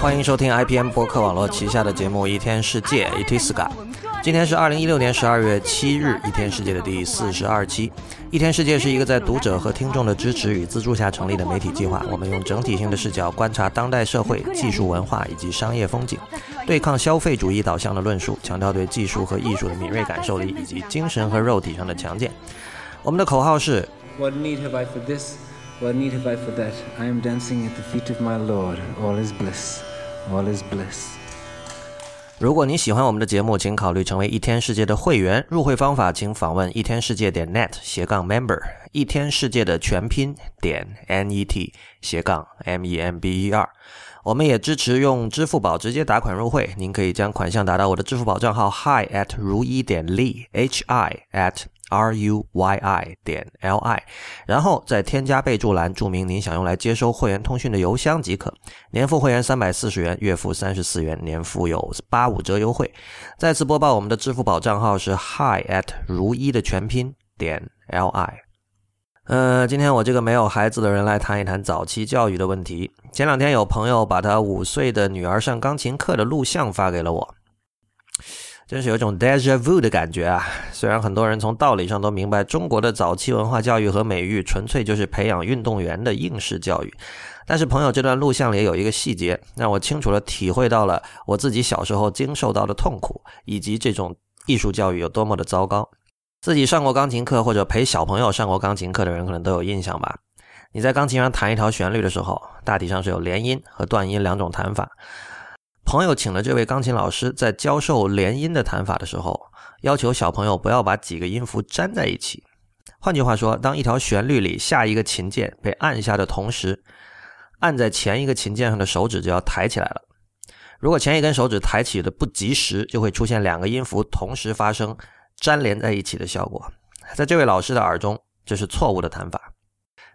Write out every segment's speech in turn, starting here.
欢迎收听 IPM 博客网络旗下的节目《一天世界》Itiska。今天是二零一六年十二月七日，《一天世界》的第四十二期。《一天世界》是一个在读者和听众的支持与资助下成立的媒体计划。我们用整体性的视角观察当代社会、技术、文化以及商业风景，对抗消费主义导向的论述，强调对技术和艺术的敏锐感受力以及精神和肉体上的强健。我们的口号是：What need have I for this? What need have I for that? I am dancing at the feet of my Lord. All is bliss. All is bliss. 如果你喜欢我们的节目，请考虑成为一天世界的会员。入会方法，请访问一天世界点 net 斜杠 member，一天世界的全拼点 net 斜杠 m e m b e r。我们也支持用支付宝直接打款入会，您可以将款项打到我的支付宝账号 hi at 如一点 li h i at r u y i 点 l i，然后再添加备注栏注明您想用来接收会员通讯的邮箱即可。年付会员三百四十元，月付三十四元，年付有八五折优惠。再次播报，我们的支付宝账号是 hi at 如一的全拼点 l i。呃，今天我这个没有孩子的人来谈一谈早期教育的问题。前两天有朋友把他五岁的女儿上钢琴课的录像发给了我。真是有种 deja vu 的感觉啊！虽然很多人从道理上都明白，中国的早期文化教育和美育纯粹就是培养运动员的应试教育，但是朋友这段录像里有一个细节，让我清楚地体会到了我自己小时候经受到的痛苦，以及这种艺术教育有多么的糟糕。自己上过钢琴课或者陪小朋友上过钢琴课的人，可能都有印象吧？你在钢琴上弹一条旋律的时候，大体上是有连音和断音两种弹法。朋友请了这位钢琴老师，在教授连音的弹法的时候，要求小朋友不要把几个音符粘在一起。换句话说，当一条旋律里下一个琴键被按下的同时，按在前一个琴键上的手指就要抬起来了。如果前一根手指抬起的不及时，就会出现两个音符同时发生粘连在一起的效果。在这位老师的耳中，这是错误的弹法。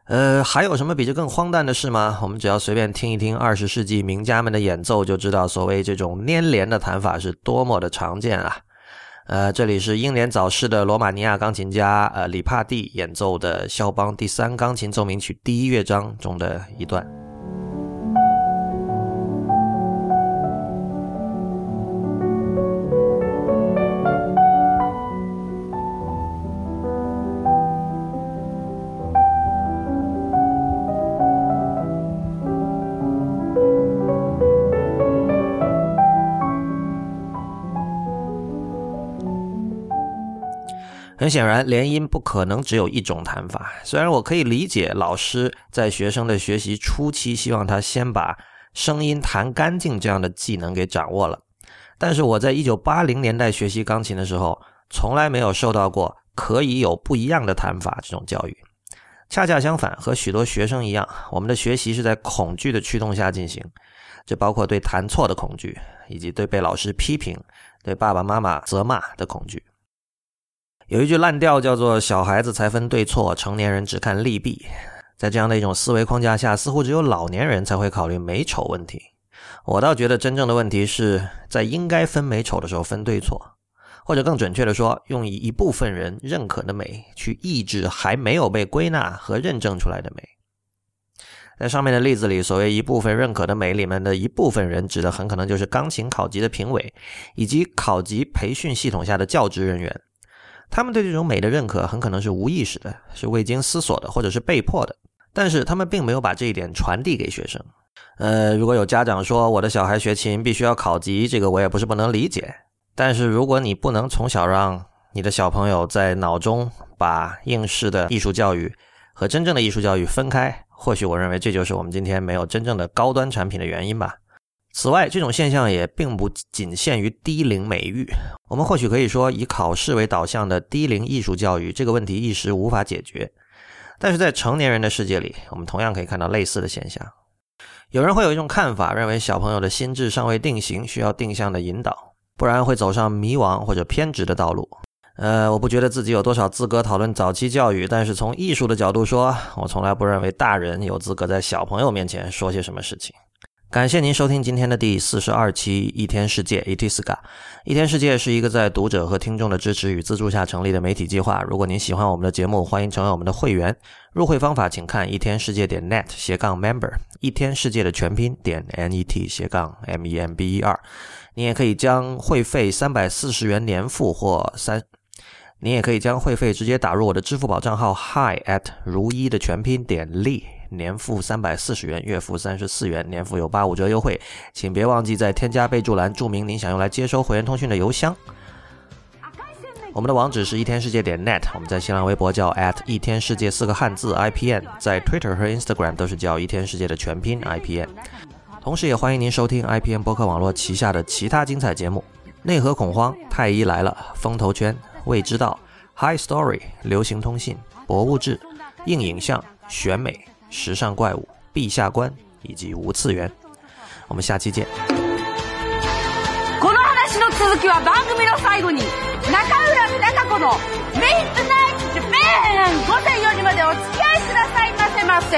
呃，还有什么比这更荒诞的事吗？我们只要随便听一听二十世纪名家们的演奏，就知道所谓这种粘连的弹法是多么的常见啊！呃，这里是英年早逝的罗马尼亚钢琴家呃里帕蒂演奏的肖邦第三钢琴奏鸣曲第一乐章中的一段。很显然，联音不可能只有一种弹法。虽然我可以理解老师在学生的学习初期希望他先把声音弹干净这样的技能给掌握了，但是我在一九八零年代学习钢琴的时候，从来没有受到过可以有不一样的弹法这种教育。恰恰相反，和许多学生一样，我们的学习是在恐惧的驱动下进行，这包括对弹错的恐惧，以及对被老师批评、对爸爸妈妈责骂的恐惧。有一句烂调叫做“小孩子才分对错，成年人只看利弊”。在这样的一种思维框架下，似乎只有老年人才会考虑美丑问题。我倒觉得真正的问题是在应该分美丑的时候分对错，或者更准确的说，用一部分人认可的美去抑制还没有被归纳和认证出来的美。在上面的例子里，所谓一部分认可的美里面的一部分人，指的很可能就是钢琴考级的评委，以及考级培训系统下的教职人员。他们对这种美的认可很可能是无意识的，是未经思索的，或者是被迫的。但是他们并没有把这一点传递给学生。呃，如果有家长说我的小孩学琴必须要考级，这个我也不是不能理解。但是如果你不能从小让你的小朋友在脑中把应试的艺术教育和真正的艺术教育分开，或许我认为这就是我们今天没有真正的高端产品的原因吧。此外，这种现象也并不仅限于低龄美育。我们或许可以说，以考试为导向的低龄艺术教育这个问题一时无法解决。但是在成年人的世界里，我们同样可以看到类似的现象。有人会有一种看法，认为小朋友的心智尚未定型，需要定向的引导，不然会走上迷惘或者偏执的道路。呃，我不觉得自己有多少资格讨论早期教育，但是从艺术的角度说，我从来不认为大人有资格在小朋友面前说些什么事情。感谢您收听今天的第四十二期《一天世界》（Itiska）。一天世界是一个在读者和听众的支持与资助下成立的媒体计划。如果您喜欢我们的节目，欢迎成为我们的会员。入会方法请看一天世界点 net 斜杠 member，一天世界的全拼点 net 斜杠 m e m b e r。你也可以将会费三百四十元年付或三，你也可以将会费直接打入我的支付宝账号 hi at 如一的全拼点 li。年付三百四十元，月付三十四元，年付有八五折优惠，请别忘记在添加备注栏注明您想用来接收会员通讯的邮箱。我们的网址是一天世界点 net，我们在新浪微博叫 at 一天世界四个汉字 IPN，在 Twitter 和 Instagram 都是叫一天世界的全拼 IPN。同时，也欢迎您收听 IPN 博客网络旗下的其他精彩节目：内核恐慌、太医来了、风投圈、未知道、High Story、流行通信、博物志、硬影像、选美。时尚怪物、陛下观以及无次元，我们下期见。この話の続きは番組の最後に中浦貴子の「ミッドナイト・ジャパン」午前4時までお付き合いくださいませませ